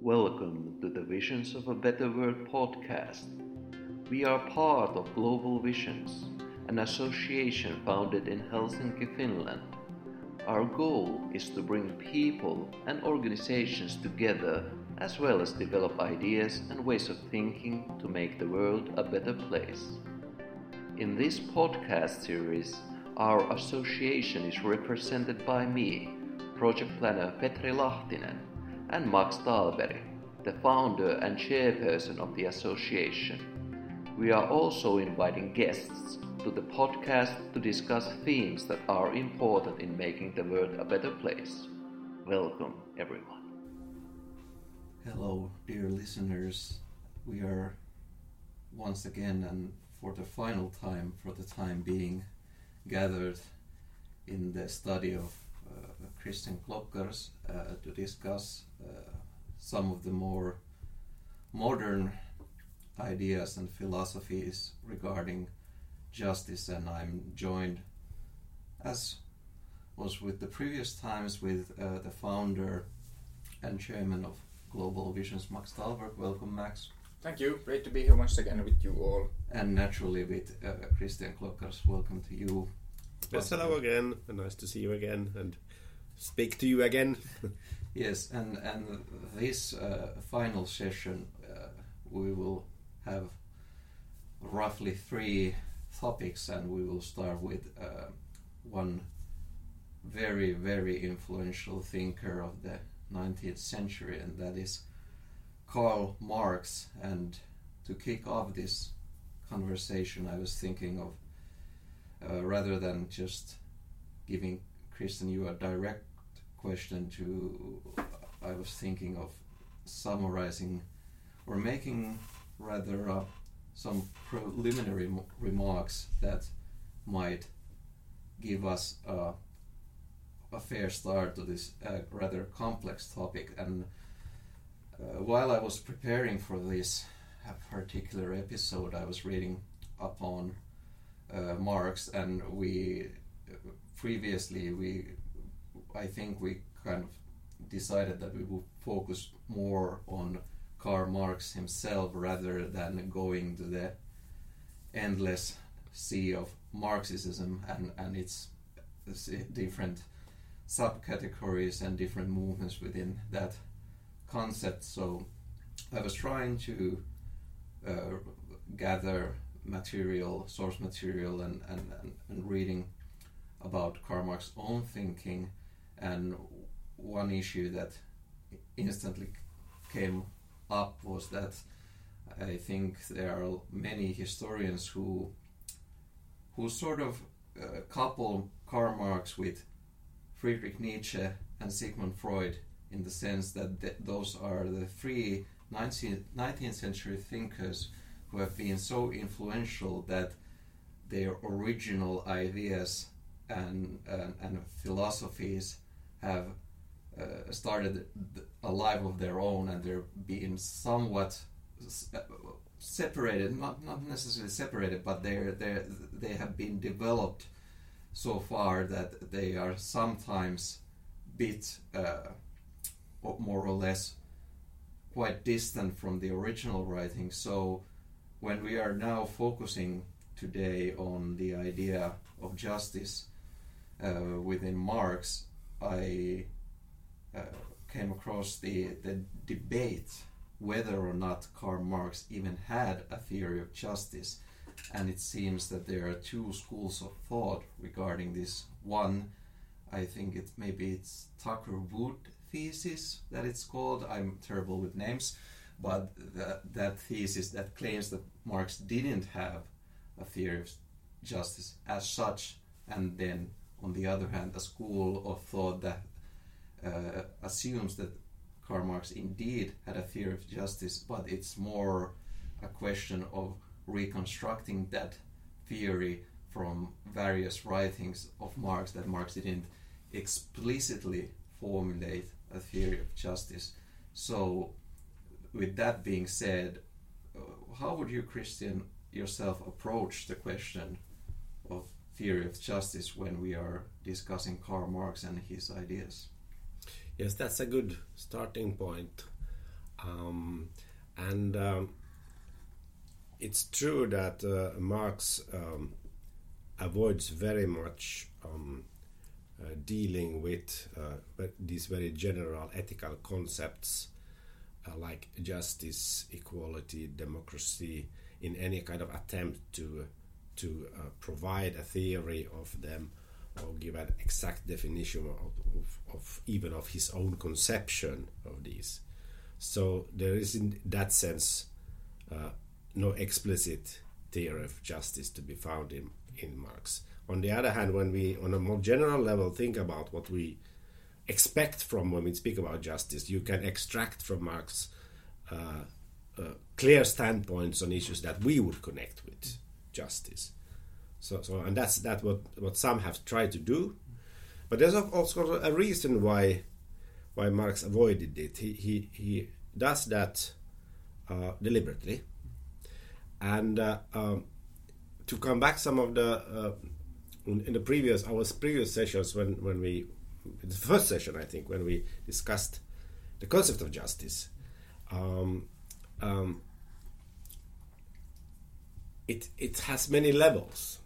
Welcome to the Visions of a Better World podcast. We are part of Global Visions, an association founded in Helsinki, Finland. Our goal is to bring people and organizations together as well as develop ideas and ways of thinking to make the world a better place. In this podcast series, our association is represented by me, project planner Petri Lahtinen, and Max Dahlberg, the founder and chairperson of the association. We are also inviting guests to the podcast to discuss themes that are important in making the world a better place. Welcome, everyone. Hello, dear listeners. We are once again and for the final time, for the time being, gathered in the study of uh, Kristian Klockars uh, to discuss some of the more modern ideas and philosophies regarding justice, and I'm joined, as was with the previous times, with uh, the founder and chairman of Global Visions, Max Dahlberg. Welcome, Max. Thank you. Great to be here once again with you all. And naturally with uh, Kristian Klockars. Welcome to you. Yes, hello again. Nice to see you again and speak to you again. yes, and and this uh, final session uh, we will have roughly three topics, and we will start with uh, one very very influential thinker of the 19th century, and that is Karl Marx. And to kick off this conversation, I was thinking of uh, rather than just giving Kristian you a direct question to, I was thinking of summarizing or making rather uh, some preliminary remarks that might give us uh, a fair start to this uh, rather complex topic. And uh, while I was preparing for this particular episode, I was reading upon uh, Marx, and we previously we I think we kind of decided that we would focus more on Karl Marx himself rather than going to the endless sea of Marxism and, and its different subcategories and different movements within that concept. So I was trying to uh, gather material, source material, and, and, and, and reading about Karl Marx's own thinking. And one issue that instantly came up was that I think there are many historians who who sort of uh, couple Karl Marx with Friedrich Nietzsche and Sigmund Freud in the sense that th- those are the three 19th, 19th century thinkers who have been so influential that their original ideas and, and, and philosophies have uh, started a life of their own and they're being somewhat uh, separated, not, not necessarily separated, but they're, they're, they have been developed so far that they are sometimes bit uh, more or less quite distant from the original writing. So when we are now focusing today on the idea of justice uh, within Marx, I uh, came across the, the debate whether or not Karl Marx even had a theory of justice. And it seems that there are two schools of thought regarding this. One, I think it maybe it's Tucker Wood thesis that it's called. I'm terrible with names, but that, that thesis that claims that Marx didn't have a theory of justice as such, and then on the other hand, a school of thought that uh, assumes that Karl Marx indeed had a theory of justice, but it's more a question of reconstructing that theory from various writings of Marx that Marx didn't explicitly formulate a theory of justice. So, with that being said, uh, how would you, Kristian, yourself approach the question theory of justice when we are discussing Karl Marx and his ideas? Yes, that's a good starting point. Um, and um, it's true that uh, Marx um, avoids very much um, uh, dealing with uh, these very general ethical concepts uh, like justice, equality, democracy, in any kind of attempt to to uh, provide a theory of them or give an exact definition of, of, of, even of his own conception of these. So there is, in that sense, uh, no explicit theory of justice to be found in, in Marx. On the other hand, when we, on a more general level, think about what we expect from when we speak about justice, you can extract from Marx uh, uh, clear standpoints on issues that we would connect with justice. So, so and that's that what what some have tried to do, but there's also a reason why why Marx avoided it. He he he does that uh, deliberately, and uh, um, to come back some of the uh, in the previous our previous sessions when when we the first session I think when we discussed the concept of justice. Um, um, it it has many levels,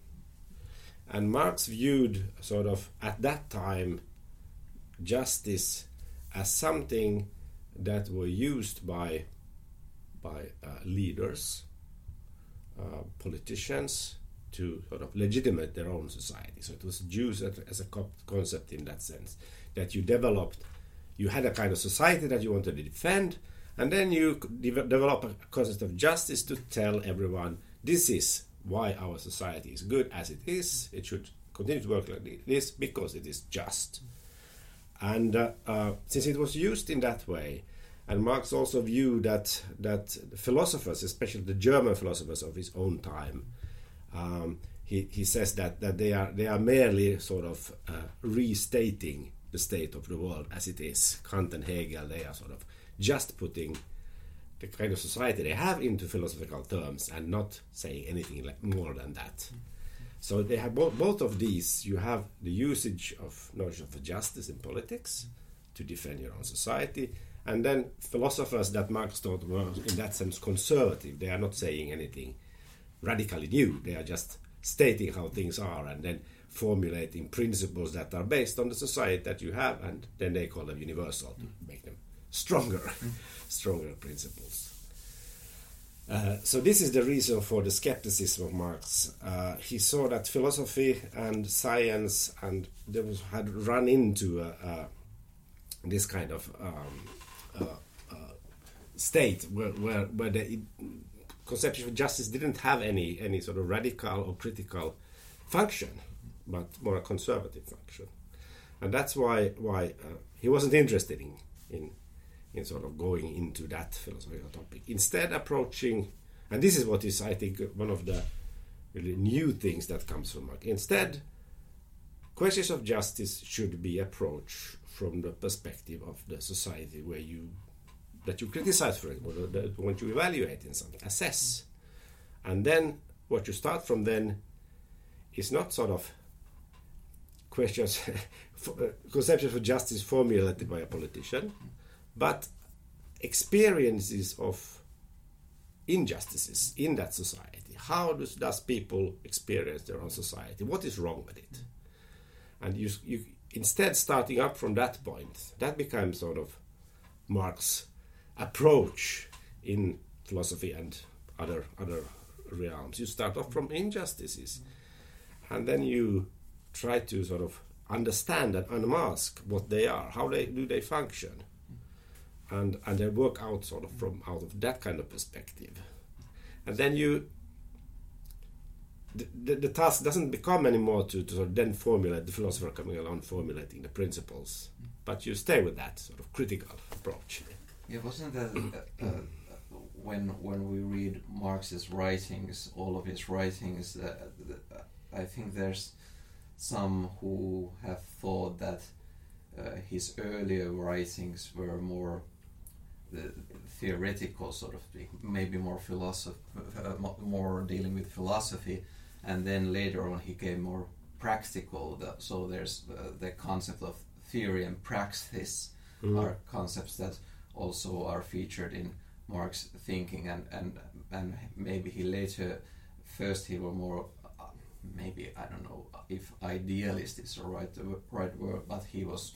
and Marx viewed sort of at that time justice as something that were used by by uh, leaders, uh, politicians to sort of legitimate their own society. So it was used as a concept in that sense that you developed. You had a kind of society that you wanted to defend, and then you de- develop a concept of justice to tell everyone this is why our society is good as it is. It should continue to work like this because it is just. And uh, uh, since it was used in that way, and Marx also viewed that that philosophers, especially the German philosophers of his own time, um, he, he says that, that they are they are merely sort of uh, restating the state of the world as it is. Kant and Hegel they are sort of just putting the kind of society they have into philosophical terms and not saying anything like more than that. So they have both, both of these. You have the usage of notion of justice in politics to defend your own society, and then philosophers that Marx thought were in that sense conservative. They are not saying anything radically new. They are just stating how things are and then formulating principles that are based on the society that you have, and then they call them universal to make stronger, stronger principles. Uh, so this is the reason for the skepticism of Marx. Uh, he saw that philosophy and science and there was, had run into uh, uh this kind of um, uh, state where, where, where the conception of justice didn't have any any sort of radical or critical function, but more a conservative function, and that's why why he wasn't interested in in in sort of going into that philosophical topic. Instead, approaching, and this is what is, I think, one of the really new things that comes from Marx. Instead, questions of justice should be approached from the perspective of the society where you that you criticize, for example, that want to evaluate in something, assess, and then what you start from then is not sort of questions, uh, conceptions of justice formulated by a politician but experiences of injustices in that society. How does, does people experience their own society? What is wrong with it? And you, you instead starting up from that point, that becomes sort of Marx's approach in philosophy and other other realms. You start off from injustices, and then you try to sort of understand and unmask what they are. How they do they function? And and they work out sort of from out of that kind of perspective. And then you the, the, the task doesn't become anymore to, to sort of then formulate the philosopher coming along formulating the principles but you stay with that sort of critical approach. Yeah wasn't that uh, uh, when when we read marx's writings all of his writings uh, i think there's some who have thought that uh, his earlier writings were more theoretical sort of thing, maybe more philosophy, uh, more dealing with philosophy, and then later on he came more practical. so there's uh, the concept of theory and praxis mm. are concepts that also are featured in Marx's thinking, and and and maybe he later, first he were more, uh, maybe I don't know if idealist is the right right word, but he was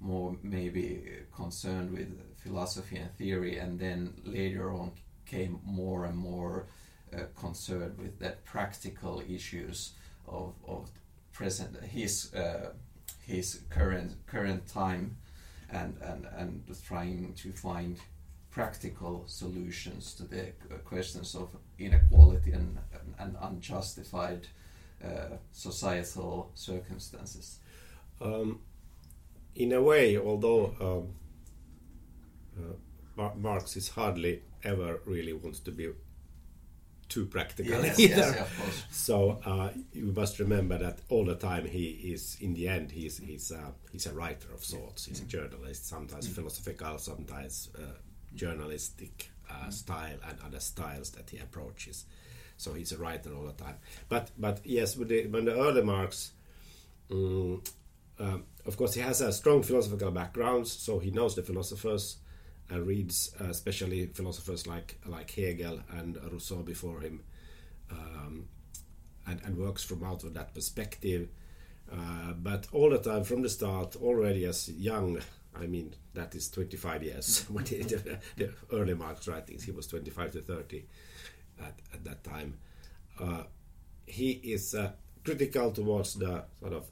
more maybe concerned with philosophy and theory, and then later on came more and more uh, concerned with the practical issues of, of present his uh, his current current time and, and and trying to find practical solutions to the questions of inequality and, and, unjustified uh, societal circumstances. Um, in a way, although um, uh, Marx is hardly ever really wants to be too practical yes, either. Yes, course. So uh, you must remember that all the time he is, in the end, he's he's uh, he's a writer of sorts. He's a journalist, sometimes mm. philosophical, sometimes uh, journalistic uh, mm. style and other styles that he approaches. So he's a writer all the time. But but yes, when the, when the early Marx. Um, um, of course, he has a strong philosophical background, so he knows the philosophers and reads uh, especially philosophers like like Hegel and Rousseau before him, um, and, and works from out of that perspective. Uh, but all the time from the start, already as young, I mean that is 25 years when he did the, early Marx writings. He was 25 to 30 at, at that time. Uh, he is uh, critical towards the sort of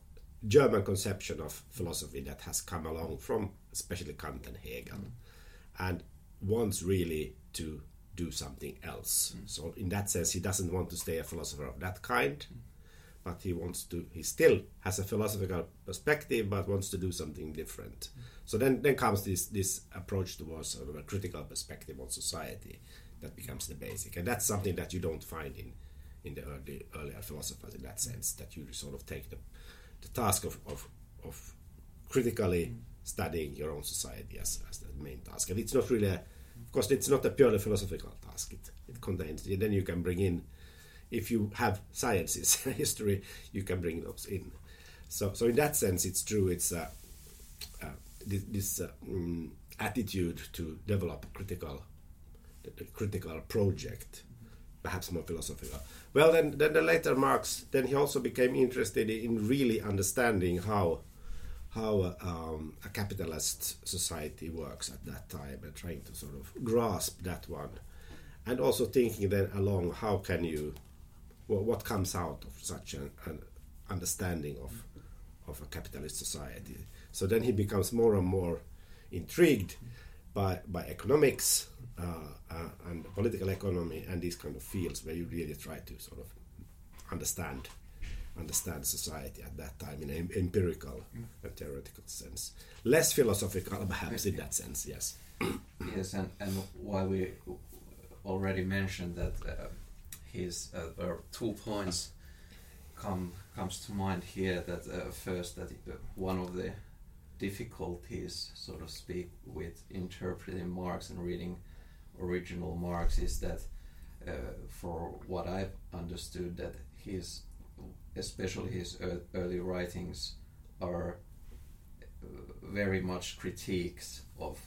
German conception of philosophy that has come along from especially Kant and Hegel. Mm and wants really to do something else. Mm. So in that sense, he doesn't want to stay a philosopher of that kind, mm. but he wants to. He still has a philosophical perspective, but wants to do something different. Mm. So then, then comes this this approach towards sort of a critical perspective on society that becomes the basic, and that's something that you don't find in in the early earlier philosophers in that sense that you sort of take the the task of of, of critically studying your own society as, as the main task. And it's not really, a, of course, it's not a purely philosophical task. It, it contains, then you can bring in, if you have sciences, history, you can bring those in. So, so in that sense, it's true. It's uh, uh, this, this uh, mm, attitude to develop critical, a critical project, perhaps more philosophical. Well, then, then the later Marx, then he also became interested in really understanding how how um, a capitalist society works at that time and trying to sort of grasp that one. And also thinking then along how can you well, what comes out of such an, an, understanding of of a capitalist society? So then he becomes more and more intrigued by by economics uh, uh, and political economy and these kind of fields where you really try to sort of understand understand society at that time in an empirical mm. and theoretical sense. Less philosophical, perhaps, in that sense, yes. yes, and, and while we already mentioned that uh, his uh, two points come comes to mind here that uh, first that uh, one of the difficulties so to speak with interpreting Marx and reading original Marx is that uh, for what I've understood that his especially his early writings, are uh, very much critiques of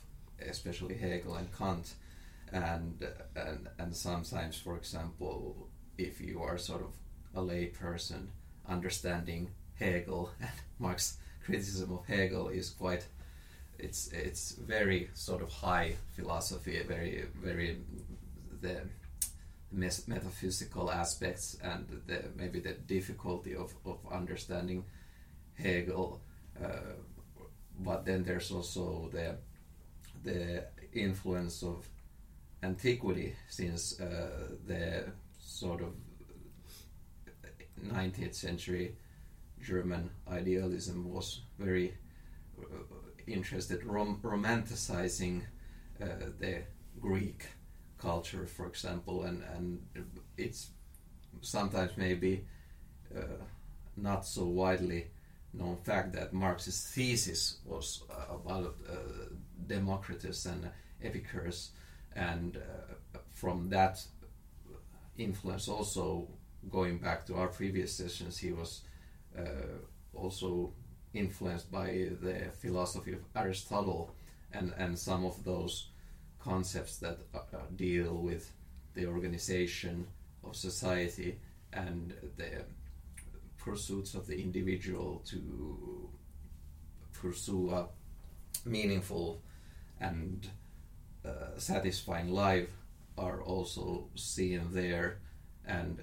especially Hegel and Kant, and and and sometimes, for example, if you are sort of a lay person, understanding Hegel and Marx's criticism of Hegel is quite it's it's very sort of high philosophy, very very the metaphysical aspects and the, maybe the difficulty of, of understanding Hegel. Uh, but then there's also the the influence of antiquity, since uh, the sort of 19th century German idealism was very uh, interested rom- romanticizing uh, the Greek culture, for example, and and it's sometimes maybe uh, not so widely known fact that Marx's thesis was uh, about uh, Democritus and Epicurus, and uh, from that influence also going back to our previous sessions, he was uh, also influenced by the philosophy of Aristotle and and some of those concepts that uh, uh, deal with the organization of society and the pursuits of the individual to pursue a meaningful and uh, satisfying life are also seen there, and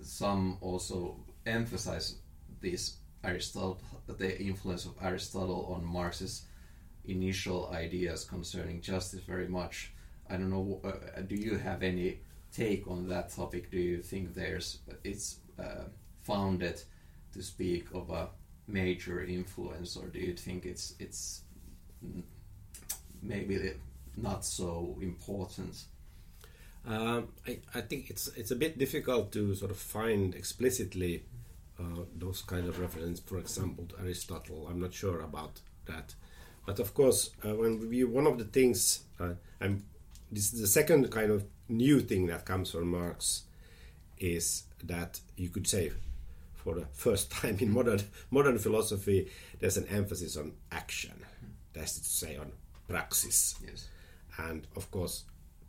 some also emphasize this Aristotle, the influence of Aristotle on Marx's initial ideas concerning justice very much. I don't know. Uh, do you have any take on that topic? Do you think there's it's uh, founded to speak of a major influence, or do you think it's it's maybe not so important? Um, I, I think it's it's a bit difficult to sort of find explicitly uh, those kind of references. For example, to Aristotle. I'm not sure about that, but of course, uh, when we one of the things uh, I'm this is the second kind of new thing that comes from Marx is that you could say for the first time in modern modern philosophy there's an emphasis on action. That's to say on praxis. Yes. And of course,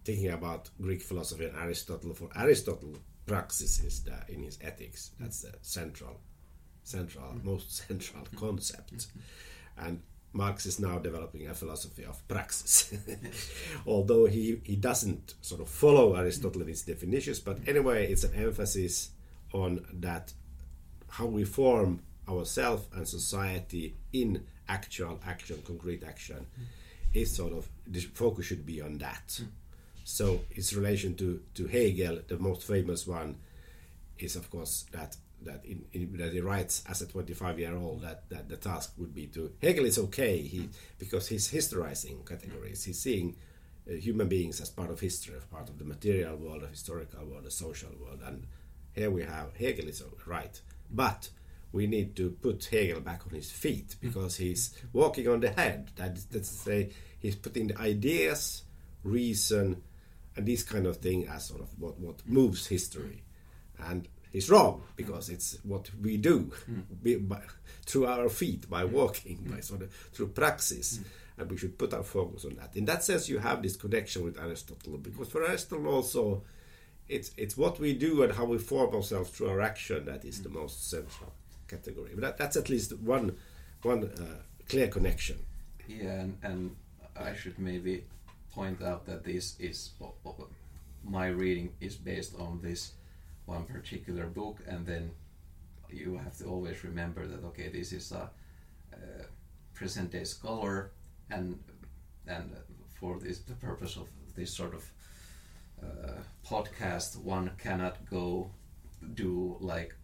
thinking about Greek philosophy and Aristotle, for Aristotle, praxis is the, in his ethics. That's the central, central, mm. most central concept. And Marx is now developing a philosophy of praxis, although he, he doesn't sort of follow Aristotle in its definitions. But anyway, it's an emphasis on that how we form ourselves and society in actual action, concrete action, mm. is sort of the focus should be on that. Mm. So its relation to, to Hegel, the most famous one, is of course that that in, in, that he writes as a 25 year old that, that the task would be to Hegel is okay he because he's historizing categories. He's seeing uh, human beings as part of history as part of the material world the historical world the social world and here we have Hegel is right. But we need to put Hegel back on his feet because he's walking on the head. That, that's to say he's putting the ideas reason and this kind of thing as sort of what, what moves history. And he's wrong because it's what we do. Hmm. Be, by, through our feet by hmm. walking by hmm. sort of through praxis. And we should put our focus on that. In that sense you have this connection with aristotle because for aristotle also it's it's what we do and how we form ourselves through our action that is the most central category. But that, that's at least one one uh, clear connection. Yeah, and, and I should maybe point out that this is my reading is based on this one particular book, and then you have to always remember that okay, this is a uh, present day scholar, and and for this the purpose of this sort of uh, podcast, one cannot go do like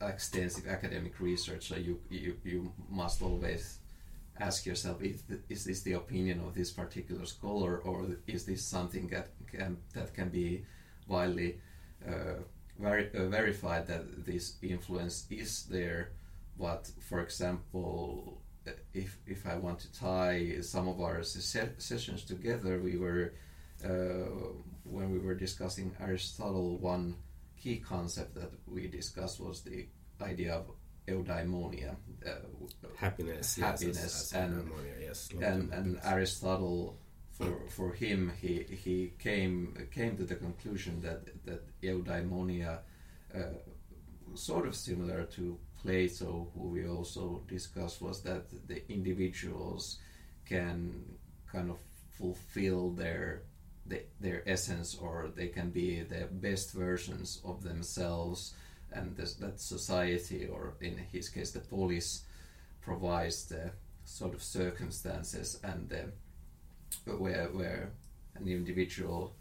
extensive academic research. So you you, you must always ask yourself if th- is this the opinion of this particular scholar or is this something that can that can be widely uh, veri- uh, verified that this influence is there? But for example uh, if if I want to tie some of our se- sessions together we were uh, when we were discussing Aristotle one key concept that we discussed was the idea of eudaimonia uh, happiness Happiness yes, and- harmonia, yes and and. Aristotle, for for him, he he came came to the conclusion that that eudaimonia, uh, sort of similar to Plato, who we also discussed, was that the individuals can kind of fulfill their the, their essence, or they can be the best versions of themselves, and this, that society, or in his case, the polis, provides the sort of circumstances and the, where where an individual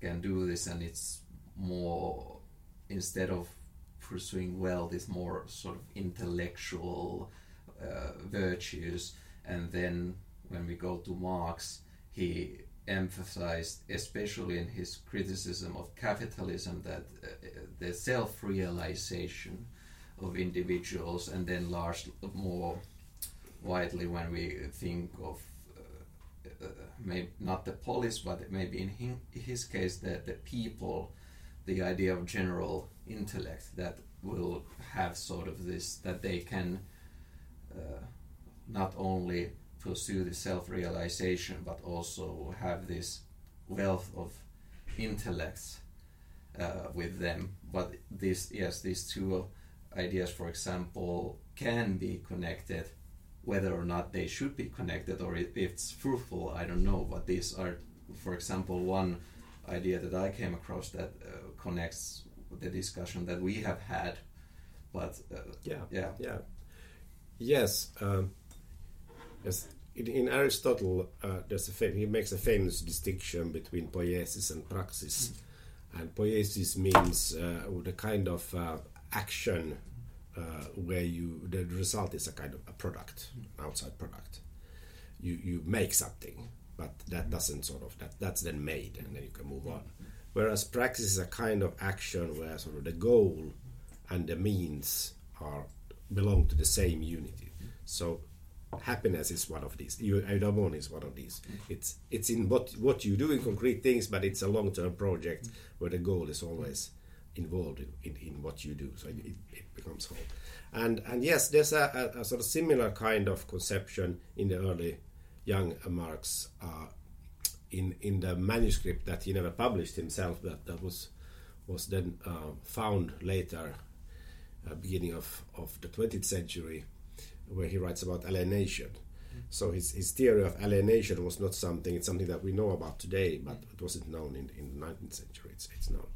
can do this and it's more instead of pursuing wealth it's more sort of intellectual uh, virtues. And then when we go to Marx he emphasized especially in his criticism of capitalism that uh, the self-realization of individuals and then large more widely when we think of uh, uh, maybe not the polis, but maybe in his case the, the people, the idea of general intellect that will have sort of this that they can uh, not only pursue the self-realization, but also have this wealth of intellects uh, with them. But this, yes, these two ideas, for example, can be connected. Whether or not they should be connected or if it's fruitful, I don't know. But these are, for example, one idea that I came across that uh, connects the discussion that we have had. But uh, yeah, yeah, yeah, yes, um, yes. In, in Aristotle, uh, there's a fam- he makes a famous distinction between poiesis and praxis, and poiesis means uh, the kind of uh, action uh, where you the result is a kind of a product, outside product. You you make something, but that doesn't sort of that that's then made, and then you can move on. Whereas praxis is a kind of action where sort of the goal and the means are belong to the same unity. So happiness is one of these. Eudaimon is one of these. It's it's in what what you do in concrete things, but it's a long term project where the goal is always involved in, in, in what you do. So it, it becomes whole. And and yes, there's a, a, a, sort of similar kind of conception in the early young Marx. Uh, in, in the manuscript that he never published himself, but that was was then uh, found later, uh, beginning of, of the 20th century, where he writes about alienation. So his, his theory of alienation was not something, it's something that we know about today, but it wasn't known in, in the 19th century, it's, it's known.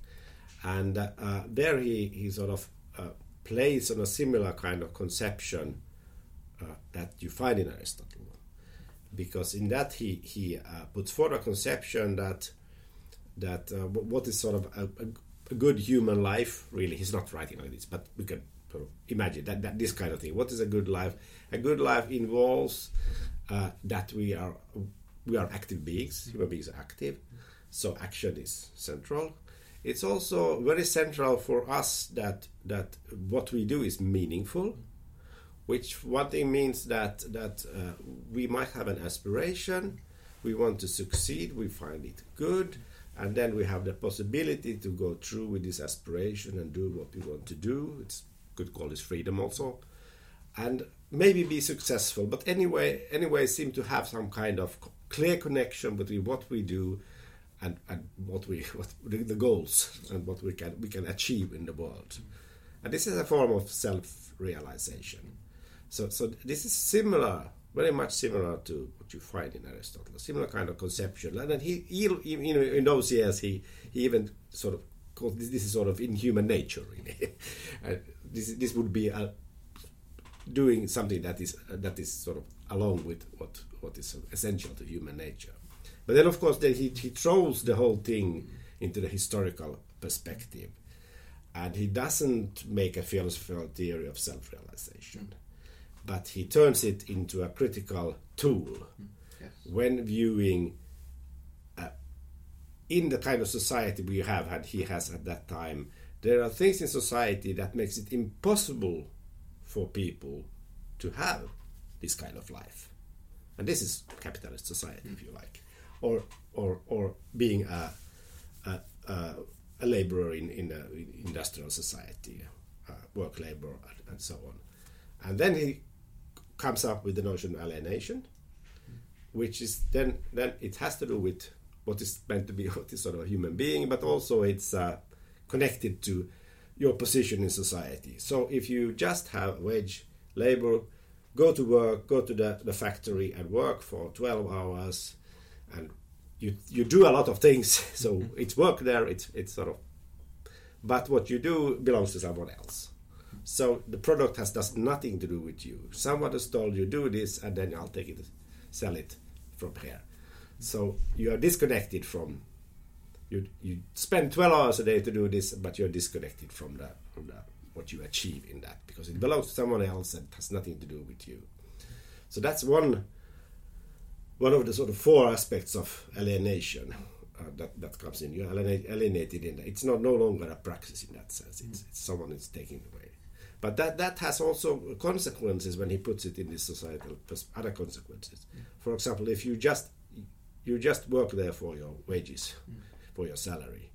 And uh, uh, there he, he sort of uh, plays on a similar kind of conception uh, that you find in Aristotle. Because in that he, he uh, puts forward a conception that that what is sort of a, a, a good human life, really, he's not writing like this, but we can sort of imagine that, that this kind of thing. What is a good life? A good life involves uh, that we are we are active beings. Human beings are active, so action is central. It's also very central for us that that what we do is meaningful, which one thing means that that uh, we might have an aspiration, we want to succeed, we find it good, and then we have the possibility to go through with this aspiration and do what we want to do. It's could call this freedom also, and maybe be successful. But anyway, anyway, seem to have some kind of clear connection between what we do and, and what we what the goals and what we can we can achieve in the world. And this is a form of self-realization. So so this is similar, very much similar to what you find in Aristotle, similar kind of conception. And then he, he know, in those years he he even sort of called this, this is sort of in human nature really. this this would be a, doing something that is that is sort of along with what what is essential to human nature. But then, of course, then he, he throws the whole thing into the historical perspective. And he doesn't make a philosophical theory of self realization, but he turns it into a critical tool yes. when viewing uh, in the kind of society we have had, he has at that time. There are things in society that makes it impossible for people to have this kind of life. And this is capitalist society, if you like or or or being a a, a, a laborer in in an industrial society, uh, work labor and, and, so on, and then he comes up with the notion of alienation, which is then then it has to do with what is meant to be what is sort of a human being, but also it's uh, connected to your position in society. So if you just have wage labor, go to work, go to the, the factory and work for 12 hours, and you you do a lot of things. So it's work there. It's it's sort of, but what you do belongs to someone else. So the product has does nothing to do with you. Someone has told you do this, and then I'll take it, sell it from here. So you are disconnected from. You you spend twelve hours a day to do this, but you're disconnected from that from that what you achieve in that because it belongs to someone else and has nothing to do with you. So that's one one of the sort of four aspects of alienation uh, that, that comes in. You're alienated in that. It's not no longer a practice in that sense. It's, it's someone is taking away. But that, that has also consequences when he puts it in this societal other consequences. For example, if you just you just work there for your wages, mm. for your salary,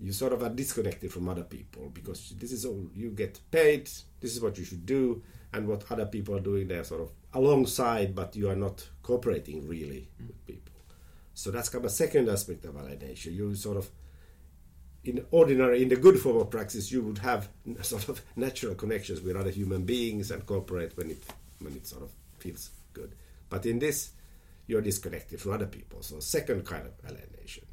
you sort of are disconnected from other people because this is all you get paid. This is what you should do, and what other people are doing, they're sort of alongside, but you are not cooperating really with people. So that's kind of a second aspect of alienation. You sort of, in ordinary, in the good form of practice, you would have sort of natural connections with other human beings and cooperate when it when it sort of feels good. But in this, you're disconnected from other people. So second kind of alienation.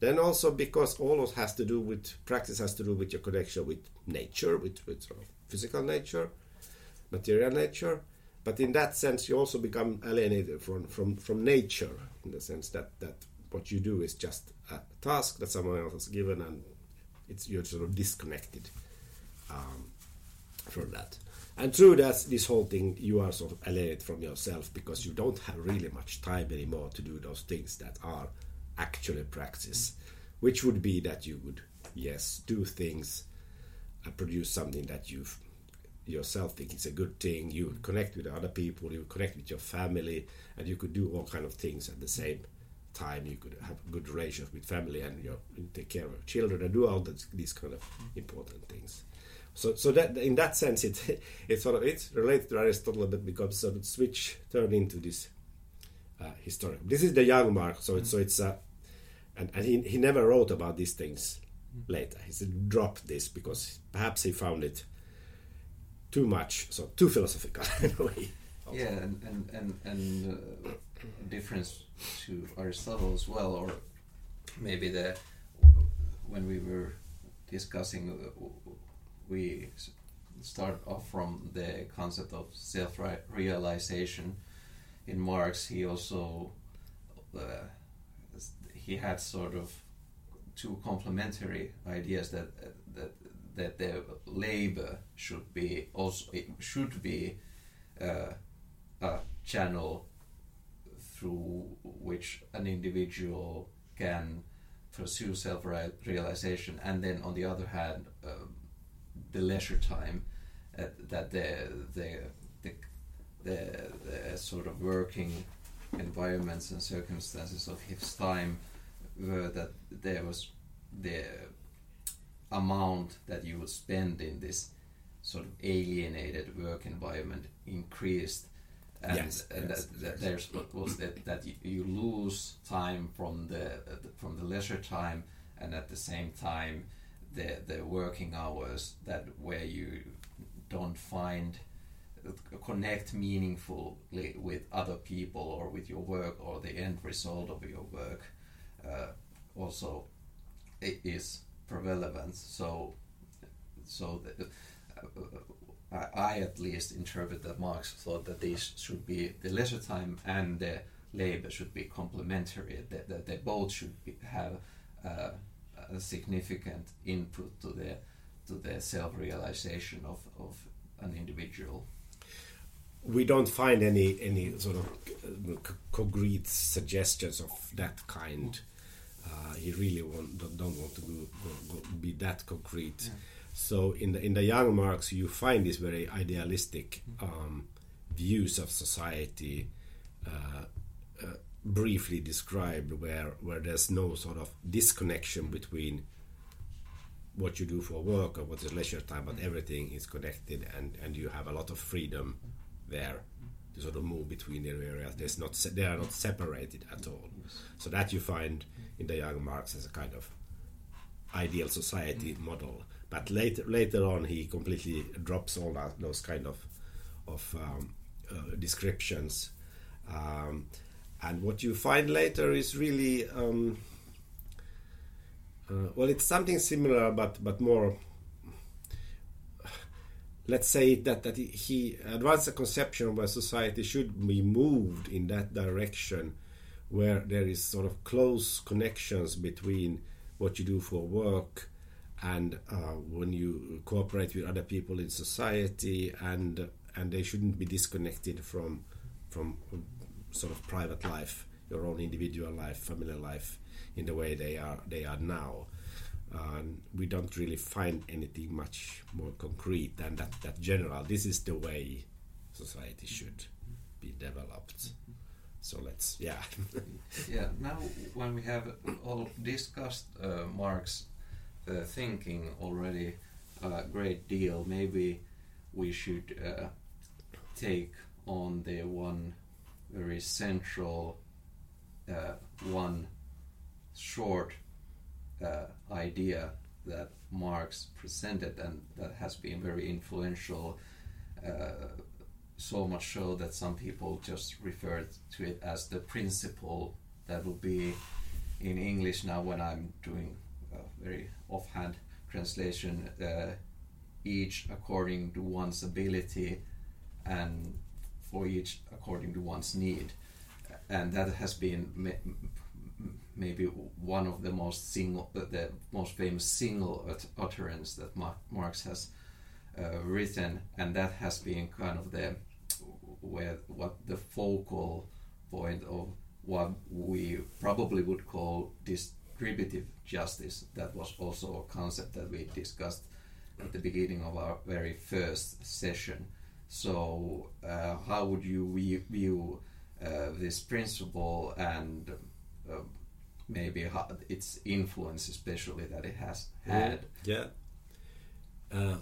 Then also because all of has to do with practice has to do with your connection with nature, with, with sort of physical nature, material nature. But in that sense, you also become alienated from, from, from nature, in the sense that, that what you do is just a task that someone else has given, and it's you're sort of disconnected um, from that. And through that, this whole thing, you are sort of alienated from yourself because you don't have really much time anymore to do those things that are actually practice, which would be that you would, yes, do things and produce something that you yourself think is a good thing. You would connect with other people, you would connect with your family, and you could do all kind of things at the same time. You could have good relations with family and your, take care of children and do all these kind of important things. So, so that in that sense, it it's sort of it's related to Aristotle, but becomes sort of switch turned into this uh, historical. This is the young Marx, so it's so it's uh, and and he he never wrote about these things later. He said drop this because perhaps he found it too much, so too philosophical in a way. Yeah, and and and, and uh, difference to Aristotle as well, or maybe the when we were discussing, uh, we start off from the concept of self-realization. In Marx, he also uh, he had sort of two complementary ideas that that that the labor should be also it should be uh, a channel through which an individual can pursue self-realization, and then on the other hand, um, the leisure time uh, that the the, the the the sort of working environments and circumstances of his time were that there was the amount that you would spend in this sort of alienated work environment increased and, Yes, and yes, that, that yes. there's what was that that you, lose time from the uh, the- from the leisure time and at the same time the the working hours that where you don't find connect meaningfully with other people or with your work or the end result of your work uh, also i- is relevant so so the, uh, I, I at least interpret that Marx thought that these should be the leisure time and the labor should be complementary that, that they both should be, have uh, a significant input to the to the self-realization of, of an individual we don't find any any sort of uh, concrete suggestions of that kind. Uh, he really want, don't, want to go, go, go, be that concrete. So in the in the young Marx, you find these very idealistic um, views of society. Uh, uh, briefly described where where there's no sort of disconnection between what you do for work or what is leisure time, but everything is connected, and and you have a lot of freedom there to sort of move between the areas. There's not they are not separated at all. So that you find in the young Marx as a kind of ideal society model. But later later on, he completely drops all that, those kind of of um, uh, descriptions. Um, and what you find later is really um, uh, well, it's something similar, but but more. Let's say that that he, advanced a conception where society should be moved in that direction, where there is sort of close connections between what you do for work and uh, when you cooperate with other people in society, and and they shouldn't be disconnected from from sort of private life, your own individual life, family life, in the way they are they are now. Um, we don't really find anything much more concrete than that. That general. This is the way society should be developed. So let's yeah. yeah now when we have all discussed uh, Marx uh, thinking already a great deal maybe we should uh, take on the one very central, uh, one short uh, idea that Marx presented and that has been very influential. Uh, so much so that some people just refer to it as the principle that will be in English now when I'm doing a very offhand translation, uh, each according to one's ability and for each according to one's need. And that has been maybe one of the most single, the most famous single utterance that Marx has uh, written, and that has been kind of the where what the focal point of what we probably would call distributive justice. That was also a concept that we discussed at the beginning of our very first session. So, uh, how would you view uh, this principle and uh, maybe its influence, especially that it has had? Yeah. Uh,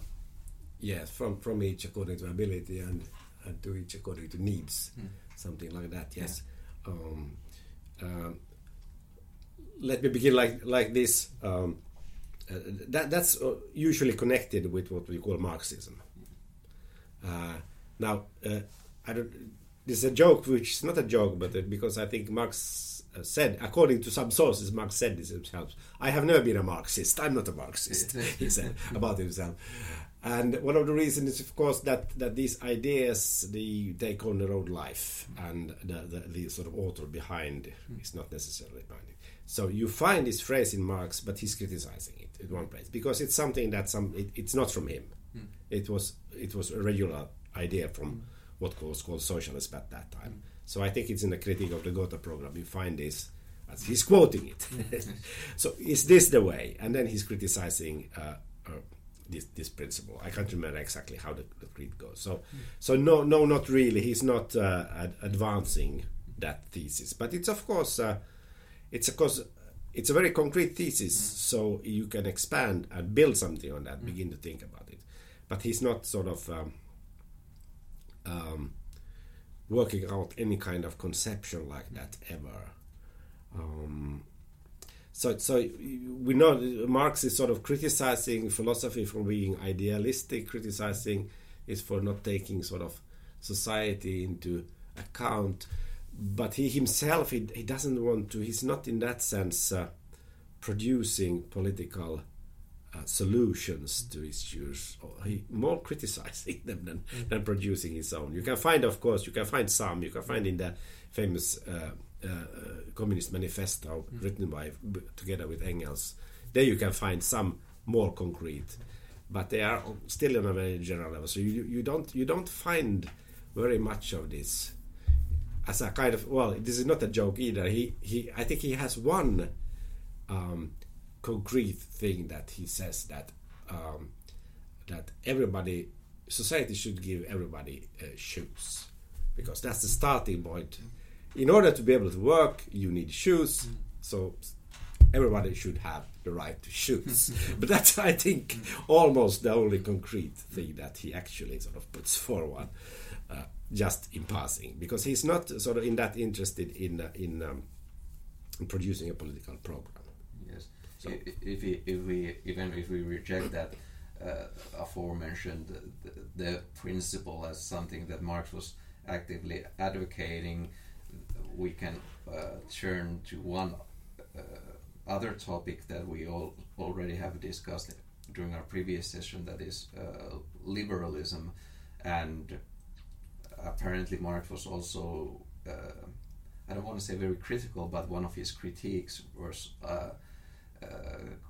yes, from from each according to ability and, and to each according to needs, mm. something like that. Yes. Yeah. Um, um, let me begin like like this. Um, uh, that that's uh, usually connected with what we call Marxism. Uh, now, uh, I don't. This is a joke, which is not a joke, but uh, because I think Marx said, according to some sources, Marx said this himself. I have never been a Marxist. I'm not a Marxist. he said about himself. And one of the reasons is, of course, that, that these ideas they take on their own life, and the, the, the sort of author behind is not necessarily behind it. So you find this phrase in Marx, but he's criticizing it in one place because it's something that some it, it's not from him. Mm. It was it was a regular idea from mm. what was called socialism at that time. Mm. So I think it's in the critique of the Gotha program you find this as he's quoting it. Hmm. so is this the way? And then he's criticizing. Uh, uh, this, this principle. I can't remember exactly how the, the creed goes. So, mm. so no, no, not really. He's not uh, ad- advancing that thesis, but it's of course, uh, it's of course, it's a very concrete thesis. Mm. So you can expand and build something on that, mm. begin to think about it. But he's not sort of um, um, working out any kind of conception like that ever. Um, so so we know Marx is sort of criticizing philosophy for being idealistic, criticizing is for not taking sort of society into account. But he himself, he, he doesn't want to. He's not in that sense uh, producing political uh, solutions to issues. Or he more criticizing them than, mm. than producing his own. You can find, of course, you can find some. You can find in the famous. Uh, uh, Communist Manifesto mm. written by together with Engels. There you can find some more concrete, but they are still on a very general level. So you, you don't you don't find very much of this as a kind of well. This is not a joke either. He he. I think he has one um, concrete thing that he says that um, that everybody society should give everybody uh, shoes because that's the starting point in order to be able to work, you need shoes. So everybody should have the right to shoes. but that's, I think, almost the only concrete thing that he actually sort of puts forward, uh, just in passing, because he's not sort of in that interested in uh, in, um, in, producing a political program. So if we, if we even if we reject that. Uh, aforementioned the, the principle as something that Marx was actively advocating we can uh, turn to one uh, other topic that we all already have discussed during our previous session that is uh, liberalism and apparently Marx was also uh, I don't want to say very critical but one of his critiques was uh,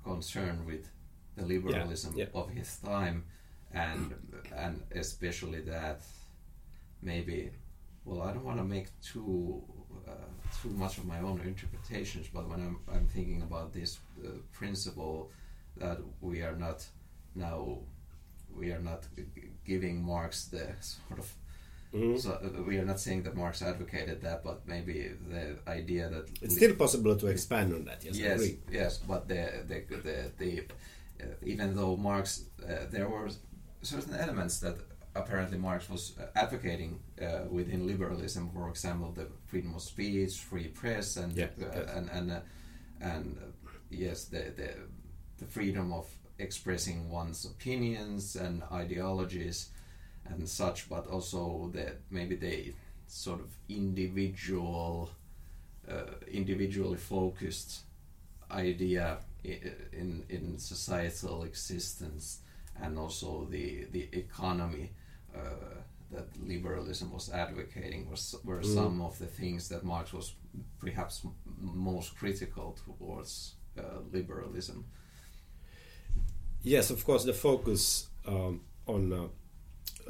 concerned with the liberalism yeah, yeah. of his time and and especially that maybe well I don't want to make too uh, too much of my own interpretations, but when I'm, I'm thinking about this uh, principle that we are not now we are not giving Marx the sort of Mm-hmm. So uh, we are not saying that Marx advocated that, but maybe the idea that it's still possible to expand on that. Yes, yes, yes. But the the the, the uh, even though Marx, uh, there were certain elements that apparently Marx was uh, advocating uh, within liberalism, for example, the freedom of speech, free press, and Yeah, uh, yes. and and uh, and uh, yes, the, the the freedom of expressing one's opinions and ideologies and such, but also that maybe the sort of individual, uh, individually focused idea in in societal existence and also the the economy uh, that liberalism was advocating was were Mm. some of the things that Marx was perhaps m- most critical towards uh, liberalism. Yes, of course, the focus um, on uh,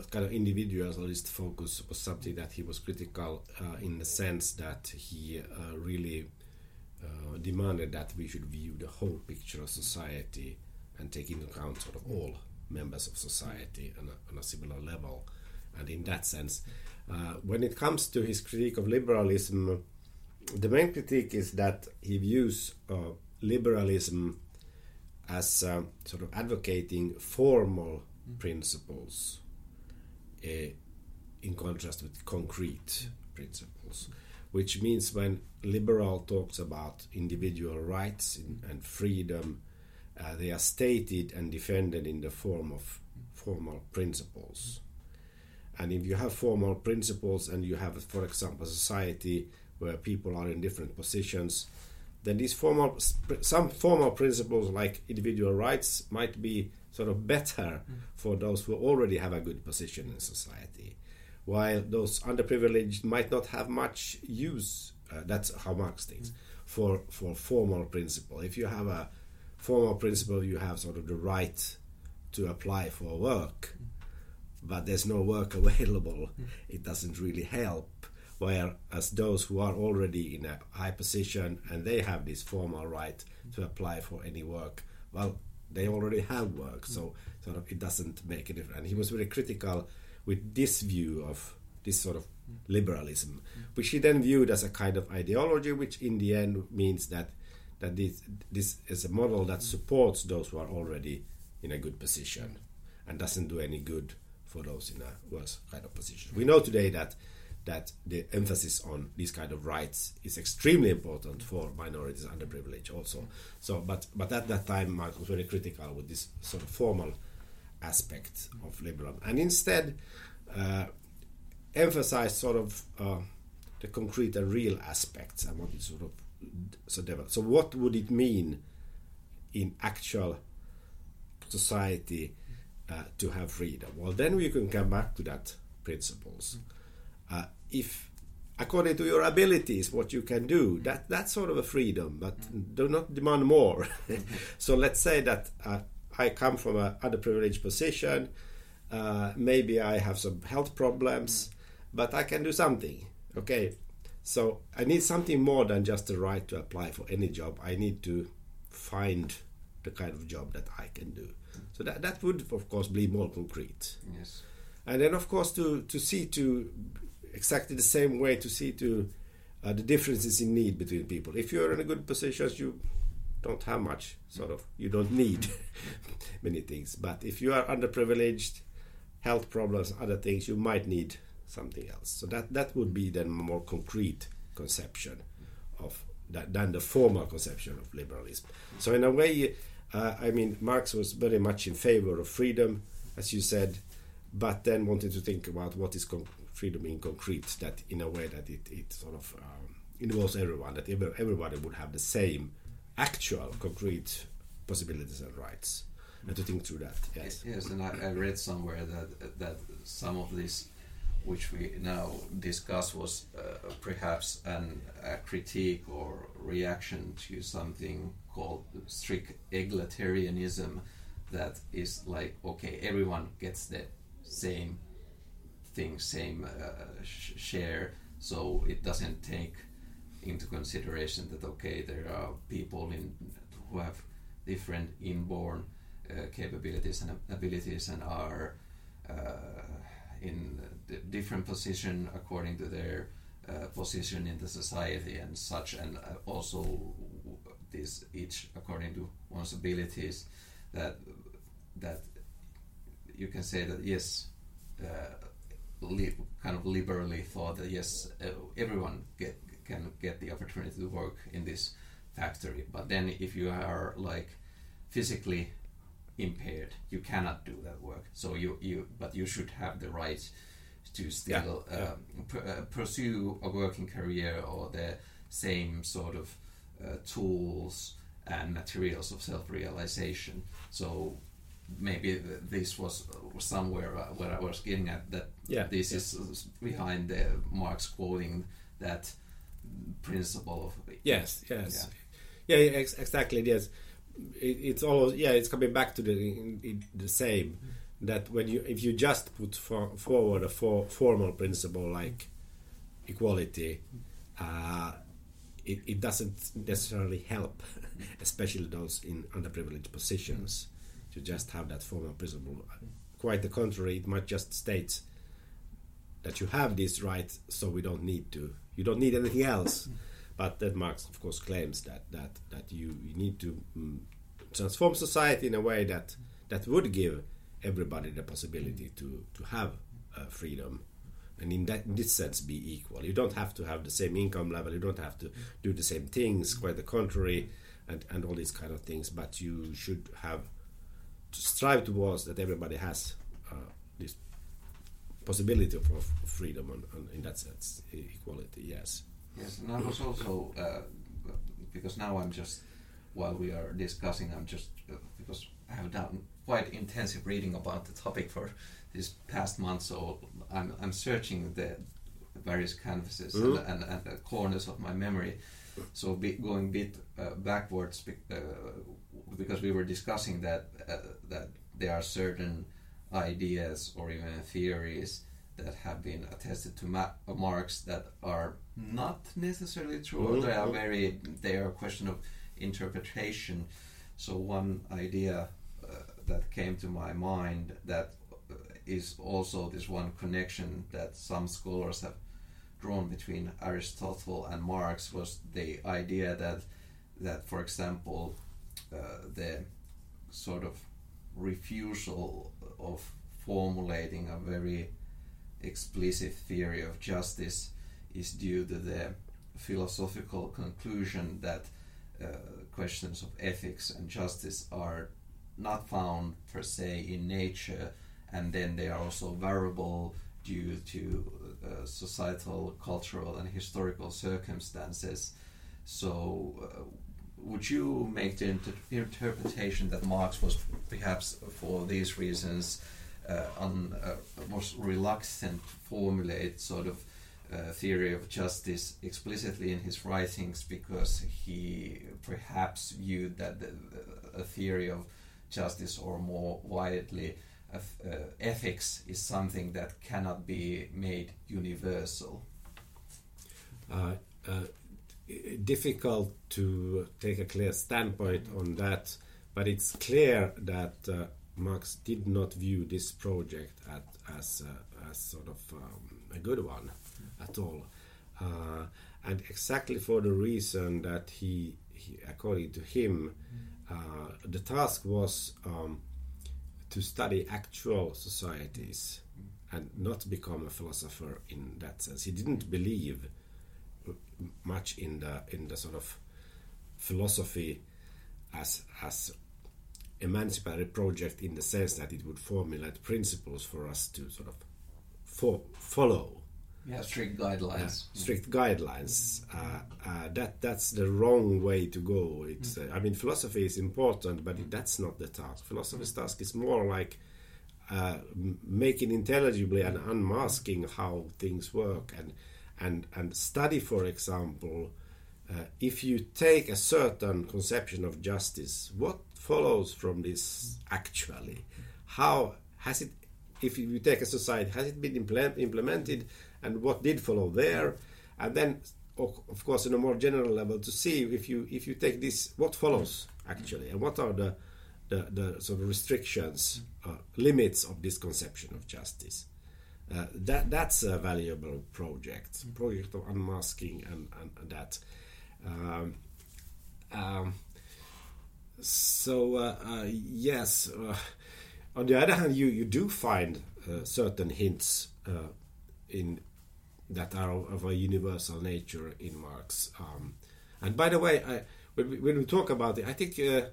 kind of individualist focus was something that he was critical uh, in the sense that he uh, really uh, demanded that we should view the whole picture of society and take into account sort of all members of society on a, on a similar level. And in that sense, uh, when it comes to his critique of liberalism, the main critique is that he views uh, liberalism as uh, sort of advocating formal principles uh, in contrast with concrete principles, which means when liberal talks about individual rights in, and freedom, uh, they are stated and defended in the form of formal principles. And if you have formal principles and you have, for example, a society where people are in different positions, then these formal, some formal principles like individual rights might be sort of better for those who already have a good position in society, while those underprivileged might not have much use. Uh, that's how Marx thinks for for formal principle. If you have a formal principle, you have sort of the right to apply for work, but there's no work available. It doesn't really help. Whereas those who are already in a high position and they have this formal right to apply for any work, well, they already have work, so sort of it doesn't make a difference. And he was very critical with this view of this sort of liberalism, which he then viewed as a kind of ideology, which in the end means that that this this is a model that supports those who are already in a good position and doesn't do any good for those in a worse kind of position. We know today that that the emphasis on these kind of rights is extremely important for minorities underprivileged also. So, but but at that time, Marx was very critical with this sort of formal aspect of liberalism, and instead uh, emphasized sort of uh, the concrete and real aspects and what it sort of so. So, what would it mean in actual society uh, to have freedom? Well, then we can come back to that principles. Uh, if according to your abilities what you can do. That that's sort of a freedom but do not demand more. So let's say that uh, i come from an underprivileged position. Uh, maybe i have some health problems but i can do something okay? So i need something more than just the right to apply for any job. I need to find the kind of job that i can do. So that, that would of course be more concrete. Yes. and then of course to to see to exactly the same way to see to uh, the differences in need between people. If you're in a good position you don't have much sort of. You don't need many things. But if you are underprivileged health problems other things you might need something else. So that that would be then more concrete conception of that than the formal conception of liberalism. So in a way uh, i mean marx was very much in favor of freedom as you said but then wanted to think about what is con- freedom in concrete that in a way that it, it sort of um, involves everyone that every, everybody would have the same actual concrete possibilities and rights. And to think through that? Yes Yes, and I, I read somewhere that that some of this, which we now discuss, was uh, perhaps an, a critique or reaction to something called strict egalitarianism, that is like okay, everyone gets the same thing, same uh, sh- share, so it doesn't take into consideration that okay, there are people in who have different inborn uh, capabilities and abilities and are uh, in different position according to their uh, position in the society and such, and uh, also this each according to one's abilities. That that you can say that yes, uh, li- kind of liberally thought that yes, uh, everyone get, can get the opportunity to work in this factory, but then if you are like physically impaired, you cannot do that work. So you you but you should have the right to still Yeah, yeah. um, pr- uh, pursue a working career or the same sort of uh, tools and materials of self-realization. So maybe this was somewhere uh, where I was getting at that Yeah, this yeah. is behind the Marx quoting that principle of Yes, yes, yeah, yeah ex- exactly. Yes, it, it's always yeah. It's coming back to the the same that when you if you just put for, forward a for, formal principle like equality, uh, it, it doesn't necessarily help, especially those in underprivileged positions, to just have that formal principle. Quite the contrary, it might just state that you have this right, so we don't need to. You don't need anything else. But that Marx, of course, claims that that that you, you need to mm, transform society in a way that that would give everybody the possibility to to have uh, freedom, and in that in this sense be equal. You don't have to have the same income level. You don't have to do the same things. Quite the contrary, and and all these kind of things. But you should have strive towards that everybody has uh, this possibility of, of freedom and, and in that sense equality yes Yes, and I was also uh, because now I'm just while we are discussing, I'm just uh, because I have done quite intensive reading about the topic for this past month, so I'm I'm searching the various canvases Mhm. and, and, and the corners of my memory. So be, going a bit uh, backwards be, uh, because we were discussing that uh, that there are certain ideas or even theories that have been attested to Ma- Marx that are not necessarily true. or They are very. They are a question of interpretation. So one idea uh, that came to my mind that uh, also this one connection that some scholars have drawn between Aristotle and Marx was the idea that that, for example, uh, the sort of refusal of formulating a very explicit theory of justice is due to the philosophical conclusion that uh, questions of ethics and justice are not found per se in nature, and then they are also variable due to uh, societal, cultural, and historical circumstances. So, uh, would you make the inter- interpretation that Marx was perhaps for these reasons uh, uh, reluctant to formulate sort of uh, theory of justice explicitly in his writings because he perhaps viewed that the, a theory of justice or more widely of, uh, ethics is something that cannot be made universal. Difficult to take a clear standpoint on that but it's clear that uh, Marx did not view this project at, as, uh, as sort of um, a good one at all uh, and exactly for the reason that he, he according to him uh, the task was um, to study actual societies and not become a philosopher in that sense. He didn't believe much in the in the sort of philosophy as as emancipatory project in the sense that it would formulate principles for us to sort of fo- follow Yeah, strict guidelines. strict guidelines. Uh, uh, that that's the wrong way to go. It's uh, I mean philosophy is important, but that's not the task. Philosophy's task is more like uh, making intelligibly and unmasking how things work and and and study, for example. Uh, if you take a certain conception of justice, what follows from this actually? How has it if you take a society, has it been imple- implemented, and what did follow there, and then, of of course, on a more general level, to see if you if you take this, what follows actually, and what are the the, the sort of restrictions, uh, limits of this conception of justice. Uh, that that's a valuable project, project of unmasking and, and, and that. Um, um, so uh, uh, yes, uh, on the other hand, you, you do find uh, certain hints uh, in that are of, of a universal nature in Marx. Um, and by the way, I, when, we, when we talk about it, I think uh,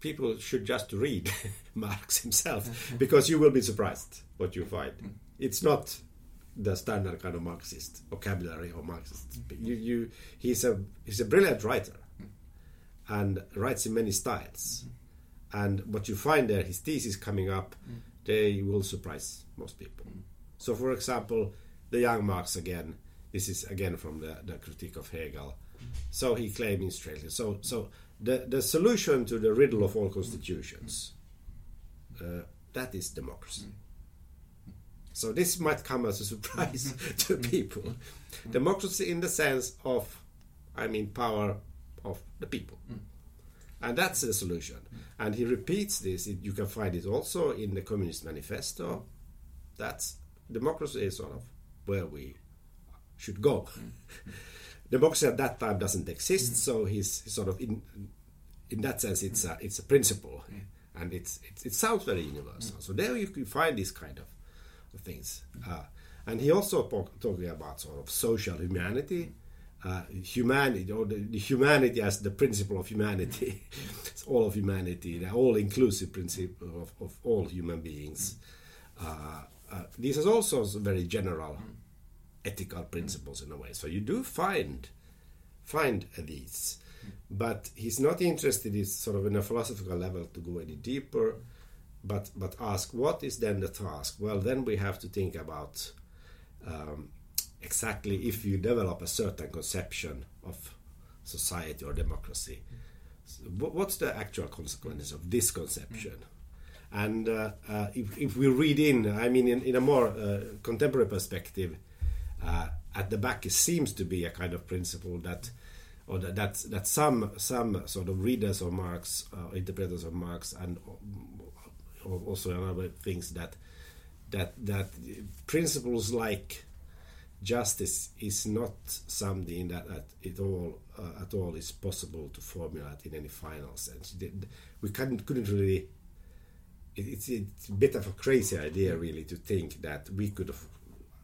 people should just read Marx himself because you will be surprised what you find. It's not the standard kind of Marxist vocabulary or Marxist. You, you, he's a he's a brilliant writer, and writes in many styles. And what you find there, his thesis coming up, they will surprise most people. So, for example, the young Marx again. This is again from the, the critique of Hegel. So he claims straight. So, so the the solution to the riddle of all constitutions, uh, that is democracy. So this might come as a surprise mm-hmm. to mm-hmm. people. Mm-hmm. Democracy in the sense of, I mean, power of the people. Mm. And that's the solution. Mm. And he repeats this. You can find it also in the Communist Manifesto. That's democracy is sort of where we should go. Mm. democracy at that time doesn't exist, so he's sort of in in that sense it's a it's a principle, and it's, it's it sounds very universal. So there you can find this kind of things. Uh, and he also talking about sort of social humanity, uh, humanity or the, the humanity as the principle of humanity. it's all of humanity, the all-inclusive principle of, of all human beings. Uh, uh, these are also very general ethical principles in a way. So you do find find these, but he's not interested in sort of in a philosophical level to go any deeper, but but ask what is then the task? Well, then we have to think about um, exactly if you develop a certain conception of society or democracy, so what's the actual consequences of this conception? And uh, uh, if, if we read in, I mean, in, in a more uh, contemporary perspective, uh, at the back it seems to be a kind of principle that, or that that, some some sort of readers of Marx, uh, interpreters of Marx, and also another things that that that principles like justice is not something that at it all uh, at all is possible to formulate in any final sense. We couldn't couldn't really. It, it's, it's a bit of a crazy idea, really, to think that we could,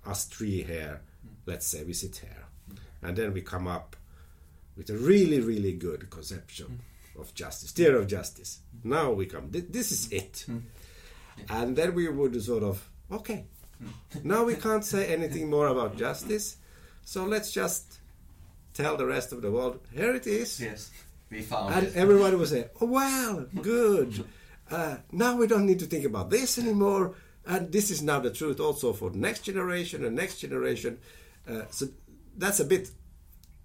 us three here, let's say we sit here, and then we come up with a really, really good conception of justice, theory of justice. Now we come. This is it, and then we would sort of okay. Now we can't say anything more about justice, so let's just tell the rest of the world here it is. Yes, we found And it. everybody will say, "Oh well, good. Uh, now we don't need to think about this anymore." And this is now the truth also for the next generation and next generation. Uh, so that's a bit.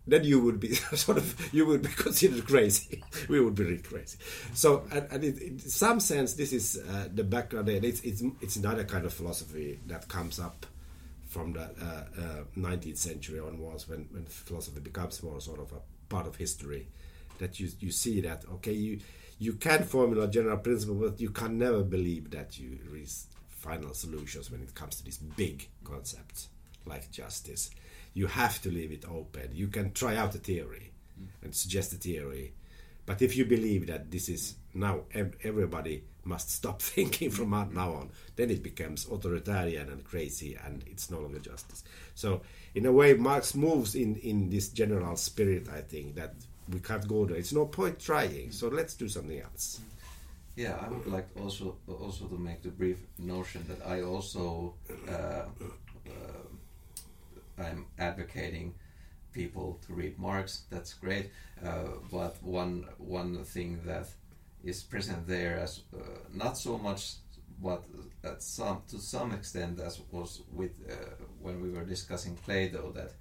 Then you would be sort of you would be considered crazy. we would be really crazy. So, and, and it, in some sense, this is uh, the background. And it's it's it's another kind of philosophy that comes up from the uh, uh, 19th century onwards, when, when philosophy becomes more sort of a part of history, that you you see that okay, you you can formulate general principle, but you can never believe that you reach final solutions when it comes to these big concepts like justice. You have to leave it open. You can try out a theory and suggest a theory, but if you believe that this is now everybody must stop thinking from now on, then it becomes authoritarian and crazy, and it's no longer justice. So, in a way, Marx moves in in this general spirit. I think that we can't go there. It's no point trying. So let's do something else. Yeah, I would like also also to make the brief notion that I also uh, uh, I'm advocating people to read Marx. That's great, uh, but one one thing that is present there as uh, not so much, but at some to some extent as was with uh, when we were discussing Plato that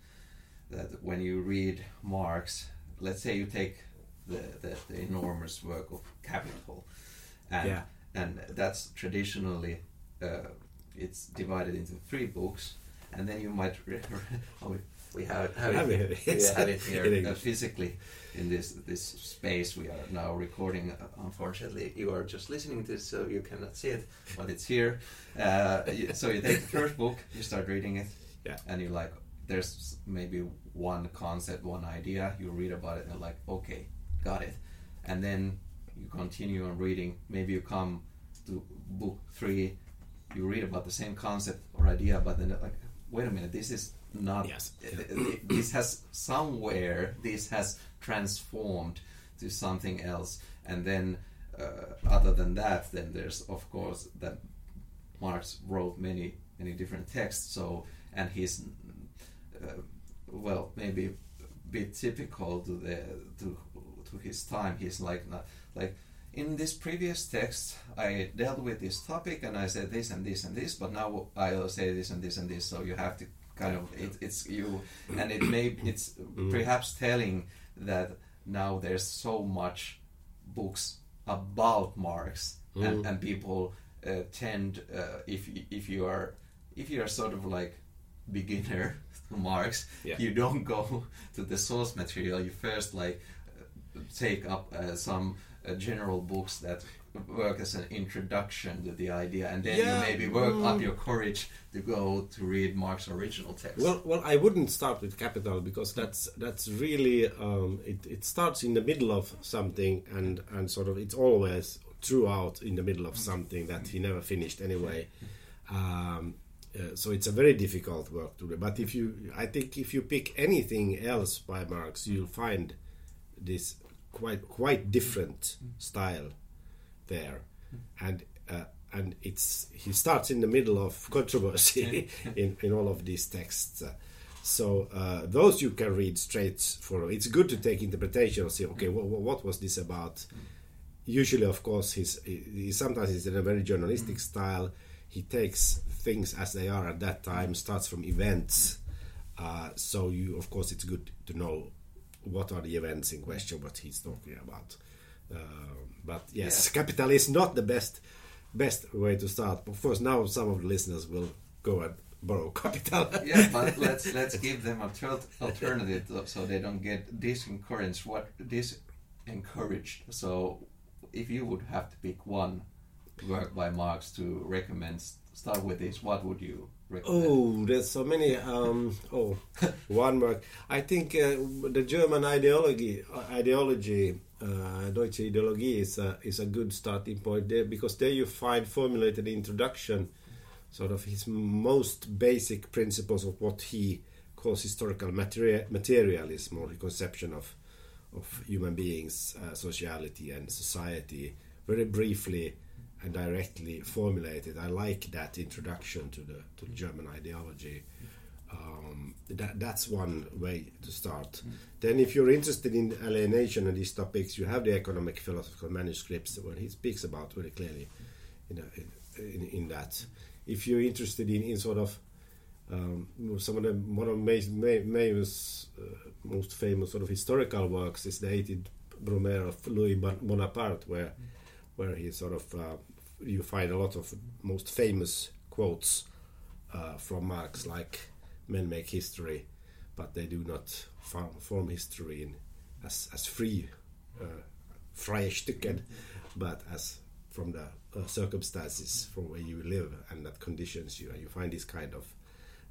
that when you read Marx, let's say you take the, the, the enormous work of Capital, and Yeah. and that's traditionally uh, it's divided into three books, and then you might re- oh, we, we have, have, Have it, it, we have it here uh, physically in this this space we are now recording. Uh, unfortunately, you are just listening to this, so you cannot see it, but it's here. Uh, so you take the first book, you start reading it, Yeah. and you're like there's maybe one concept, one idea. You read about it and like, okay, got it, and then you continue on reading. Maybe you come to book three, you read about the same concept or idea, but then like, wait a minute, this is not. Yes. This has somewhere this has transformed to something else, and then uh, other than that, then there's of course that Marx wrote many many different texts. So and he's uh, well maybe a bit typical to the to to his time. He's like not, like in this previous text I dealt with this topic and I said this and this and this, but now I'll say this and this and this. So you have to kind of it, it's you and it may it's perhaps telling that now there's so much books about Marx and, and people uh, tend uh, if if you are if you are sort of like beginner to Marx Yeah. you don't go to the source material you first like take up uh, some uh, general books that work as an introduction to the idea and then Yeah, you maybe work up mm. your courage to go to read Marx's original text Well, well, I wouldn't start with capital because that's that's really um, it. It starts in the middle of something, and and sort of it's always throughout in the middle of something that he never finished anyway. Um, uh, so it's a very difficult work to do. But if you, I think, if you pick anything else by Marx, you'll find this quite quite different style there, and uh, and it's he starts in the middle of controversy in, in all of these texts. So uh, those you can read straight for. It's good to take interpretation and see, okay, what, what was this about? Usually, of course, he's he, he sometimes he's in a very journalistic style. He takes things as they are at that time, starts from events. Uh, so you, of course, it's good to know what are the events in question, what he's talking about. Uh, but yes, Yeah. capital is not the best best way to start. Of course, now some of the listeners will go and borrow capital. yeah, but let's let's give them a ter- alternative so they don't get disencouraged. What disencouraged? So, if you would have to pick one work by Marx to recommend, start with this. What would you recommend? Oh, there's so many. Um, oh, one work. I think uh, the German ideology, uh, ideology, uh, Deutsche Ideologie is a, is a good starting point there because there you find formulated introduction, sort of his most basic principles of what he calls historical materia- materialism or the conception of of human beings, uh, sociality, and society. Very briefly and directly formulated. I like that introduction to the to the German ideology. Um, that that's one way to start. Then, if you're interested in alienation and these topics, you have the economic philosophical manuscripts where he speaks about very clearly in, a, in, in that. If you're interested in, in sort of um, some of the one of May's, May, May's uh, most famous sort of historical works is the Eighteenth Brumaire of Louis Bonaparte, where where he sort of uh, you find a lot of most famous quotes uh, from Marx, like "Men make history, but they do not form, form history in as as free, uh, freie Stücken, but as from the uh, circumstances from where you live and that conditions you, and you find this kind of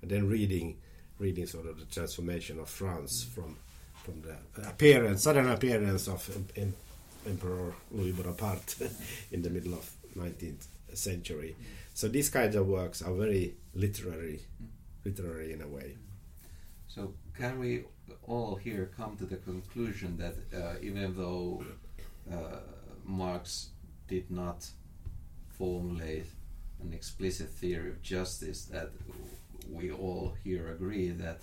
and then reading reading sort of the transformation of France from from the appearance sudden appearance of em- em- Emperor Louis Bonaparte in the middle of 19th century. So these kinds of works are very literary, literary in a way. So, can we all here come to the conclusion that uh, even though uh, Marx did not formulate an explicit theory of justice, that we all here agree that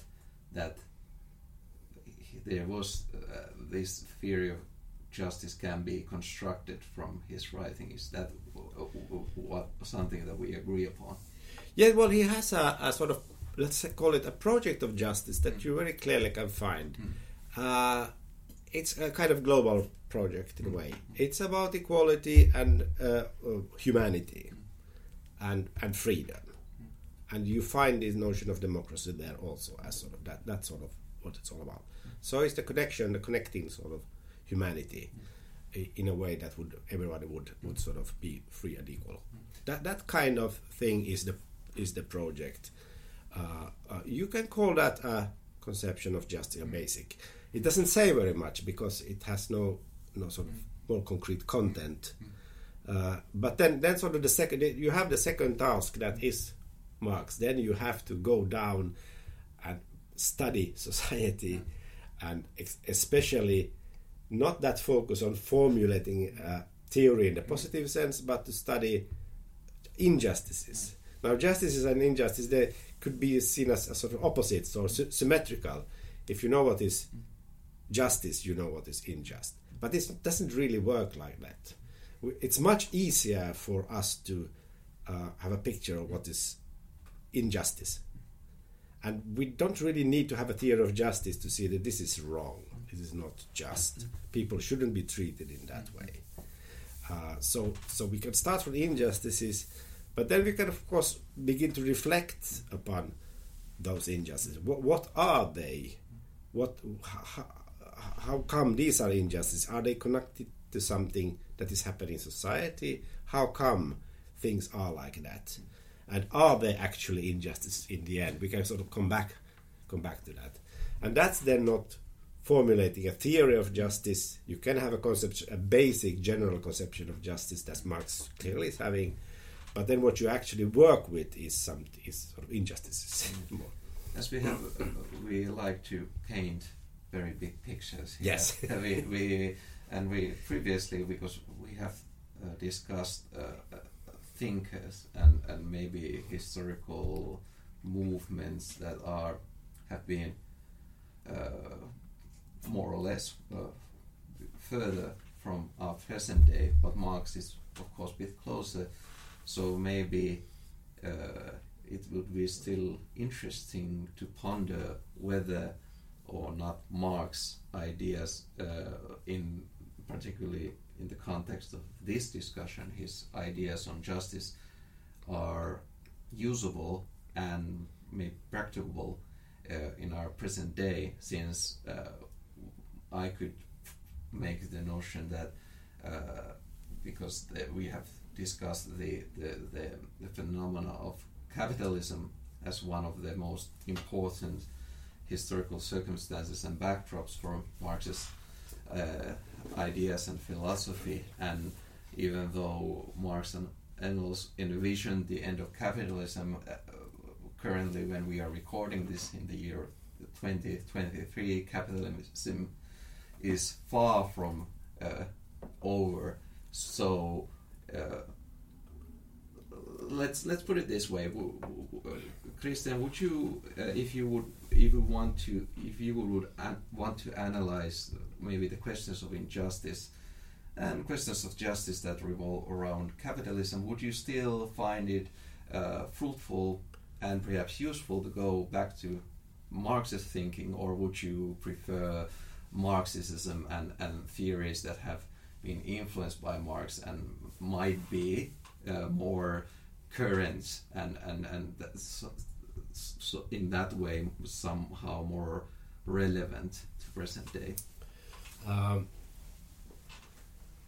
that there was uh, this theory of justice can be constructed from his writing. Is that what something that we agree upon? Yeah, well, he has a, a sort of let's call it a project of justice that you very clearly can find. Uh, it's a kind of global project in a way. It's about equality and uh, uh, humanity, and and freedom, and you find this notion of democracy there also as sort of that. That's sort of what it's all about. So it's the connection, the connecting sort of humanity i- in a way that would everybody would would sort of be free and equal. That that kind of thing is the is the project. Uh, uh, you can call that a conception of justice, a basic. It doesn't say very much because it has no no sort of more concrete content. Uh, but then, then sort of the second, you have the second task that is Marx. Then you have to go down and study society, and especially not that focus on formulating a theory in the positive sense, but to study injustices. Now, justices and injustice they could be seen as, as sort of opposites or sy- symmetrical. If you know what is justice, you know what is unjust. But it doesn't really work like that. It's much easier for us to uh, have a picture of what is injustice. And we don't really need to have a theory of justice to see that this is wrong. This is not just. People shouldn't be treated in that way. Uh, so, so we can start from injustices, but then we can, of course, begin to reflect upon those injustices. What, what are they? What, how, how come these are injustices? Are they connected to something that is happening in society? How come things are like that? And are they actually injustices in the end? We can sort of come back, come back to that. And that's then not formulating a theory of justice. You can have a concept, a basic general conception of justice that Marx clearly is having, but then what you actually work with is some is sort of injustices. more. As we have, we like to paint very big pictures. here. Yes. we, we and we previously because we have uh, discussed uh, uh, thinkers and and maybe historical movements that are have been uh, more or less uh, further from our present day, but Marx is of course a bit closer. So maybe uh, it would be still interesting to ponder whether or not Marx ideas, uh, in particularly in the context of this discussion, his ideas on justice are usable and maybe practicable uh, in our present day, since uh, I could make the notion that uh, because the, we have discussed the, the, the, the phenomena of capitalism as one of the most important historical circumstances and backdrops for Marx's uh, ideas and philosophy. And even though Marx and Engels envisioned the end of capitalism, uh, currently when we are recording this in the year 2023, capitalism is far from uh, over. So uh, let's let's put it this way, w- Kristian. Would you, uh, if you would, if you want to, if you would an- want to analyze maybe the questions of injustice and questions of justice that revolve around capitalism, would you still find it uh, fruitful and perhaps useful to go back to Marxist thinking, or would you prefer Marxism and, and theories that have been influenced by Marx and might be uh, more current and and and that's, so in that way somehow more relevant to present day. Um,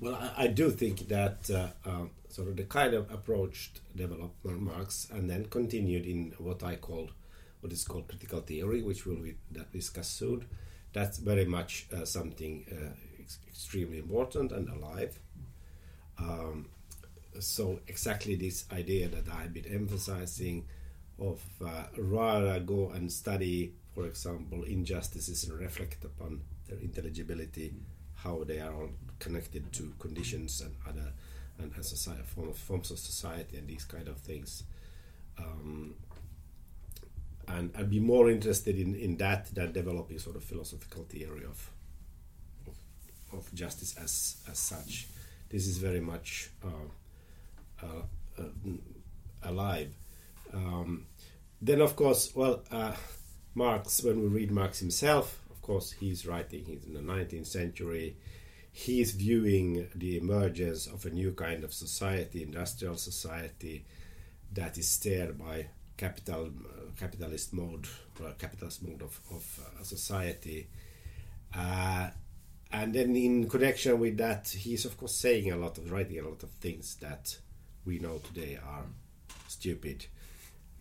well, I, I do think that uh, um, sort of the kind of approach developed by Marx and then continued in what I called what is called critical theory, which we'll discuss soon. That's very much uh, something uh, ex- extremely important and alive. Um, so exactly this idea that I've been emphasizing of uh, rather go and study, for example, injustices and reflect upon their intelligibility, how they are all connected to conditions and other and, society, form forms of society and these kind of things. Um, and I'd be more interested in, in that than developing sort of philosophical theory of of, of justice as as such. This is very much uh, uh, uh, alive. Um, then, of course, well, uh, Marx. When we read Marx himself, of course, he's writing. He's in the 19th century. He's viewing the emergence of a new kind of society, industrial society, that is steered by capital, uh, capitalist mode or a capitalist mode of, of uh, society. Uh, and then in connection with that, he's of course saying a lot of writing a lot of things that we know today are stupid.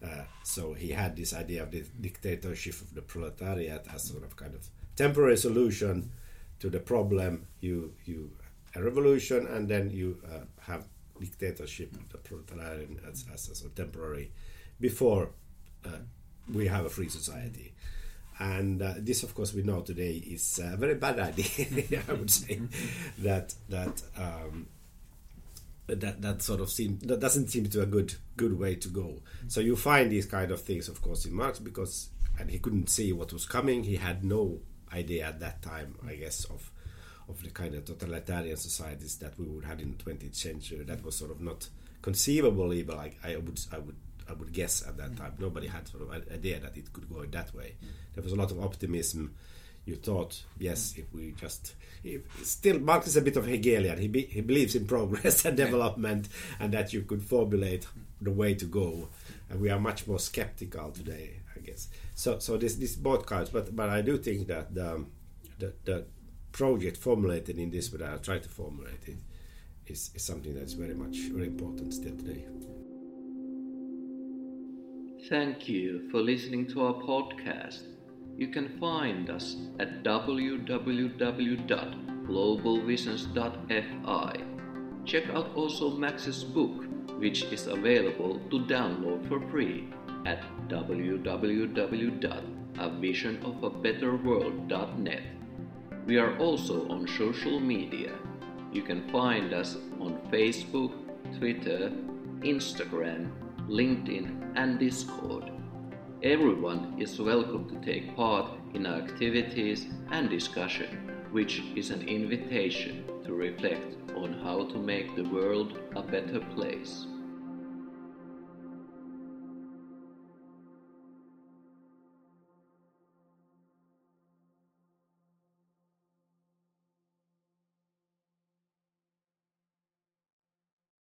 Uh, so he had this idea of the dictatorship of the proletariat as sort of kind of temporary solution to the problem. You you a revolution, and then you uh, have dictatorship, of the proletariat as, as, as a temporary, before we have a free society. And uh, this, of course, we know today is a very bad idea. I would say that that um, that that sort of seem that doesn't seem to a good good way to go. So you find these kind of things, of course, in Marx because and he couldn't see what was coming. He had no idea at that time, I guess, of of the kind of totalitarian societies that we would have in the 20th century. That was sort of not conceivable, even like I would I would I would guess at that time. Nobody had sort of an idea that it could go that way. There was a lot of optimism. You thought, yes, if we just if, still Marx is a bit of Hegelian. He be, he believes in progress and development, and that you could formulate the way to go. And we are much more skeptical today, I guess. So so this this both kinds, but but I do think that the the, the project formulated in this way that I try to formulate it is, is something that's very much very important still today. Thank you for listening to our podcast. You can find us at www.globalvisions.fi. Check out also Max's book, which is available to download for free at www.avisionofabetterworld.net. We are also on social media. You can find us on Facebook, Twitter, Instagram, LinkedIn, and Discord. Everyone is welcome to take part in our activities and discussion, which is an invitation to reflect on how to make the world a better place.